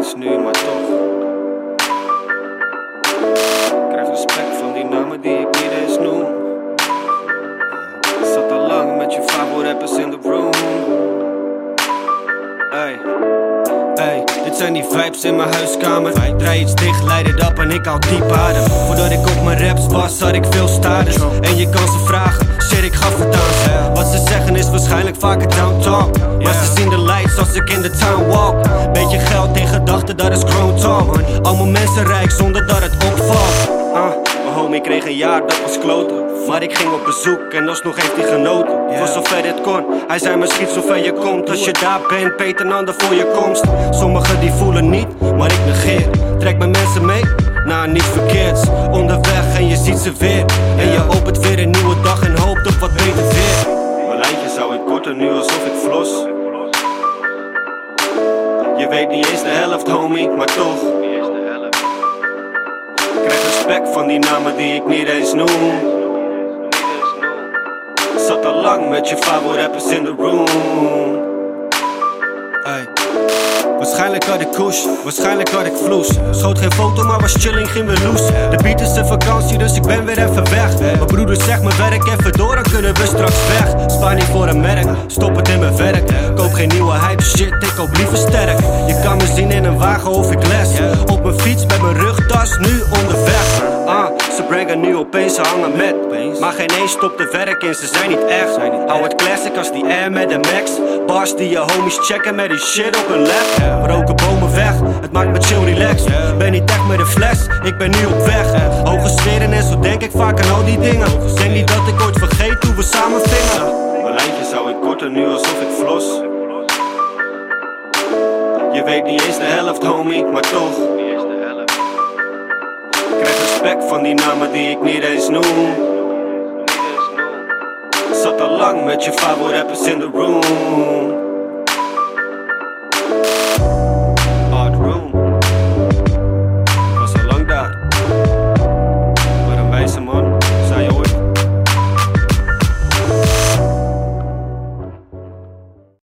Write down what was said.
eens nu, maar toch. Ik krijg respect van die namen die ik niet eens noem. Ik zat al lang met je rappers in de room. Hey. Hey, dit zijn die vibes in mijn huiskamer. Draai iets dicht, leid het op en ik hou diep adem. Voordat ik op mijn raps was, had ik veel status. En je kan ze vragen, shit, ik gaf het aan. Wat ze zeggen is waarschijnlijk vaker down talk. Maar ze zien de lights als ik in de town walk. Beetje geld dat is talk. Allemaal mensen rijk zonder dat het opvalt. Ah, mijn homie kreeg een jaar, dat was kloten. Maar ik ging op bezoek en alsnog heeft hij genoten. Voor zover het kon, hij zei misschien zover je komt. Als je daar bent, beter een ander voor je komst. Sommigen die voelen niet, maar ik negeer. Trek mijn mensen mee, naar niets verkeerds. Onderweg en je ziet ze weer. En je opent weer een nieuwe dag en hoopt op wat beter weer. Mijn lijntje zou ik korten nu alsof ik flos. Weet niet eens de helft, homie, maar toch. Ik krijg respect van die namen die ik niet eens noem. Zat al lang met je favoriete in de room. Hey. Waarschijnlijk had ik kush, waarschijnlijk had ik vloes. Schoot geen foto, maar was chilling, ging weer loose. De beat is een vakantie, dus ik ben weer even weg. Mijn broeder zegt me werk even door, dan kunnen we straks weg. Spaar niet voor een merk, stop het in mijn werk. Geen nieuwe hype shit, ik koop liever sterk. Je kan me zien in een wagen of ik les. Op mijn fiets met mijn rugtas, nu onderweg. Ah, ze brengen nu opeens, ze hangen met. Maar geen één stopt de werk in, ze zijn niet echt. Hou het classic als die Air met de Max. Bars die je homies checken met die shit op hun lap. Roken bomen weg, het maakt me chill relaxed. Ben niet echt met de fles, ik ben nu op weg. Hoge sferen en zo denk ik vaak aan al die dingen. Denk niet dat ik ooit vergeet hoe we samen vingen. Mijn lijntje zou ik korten nu alsof ik flos. Je weet niet eens de helft, homie, maar toch. Ik krijg respect van die namen die ik niet eens noem. Zat al lang met je favoriete rappers in de room.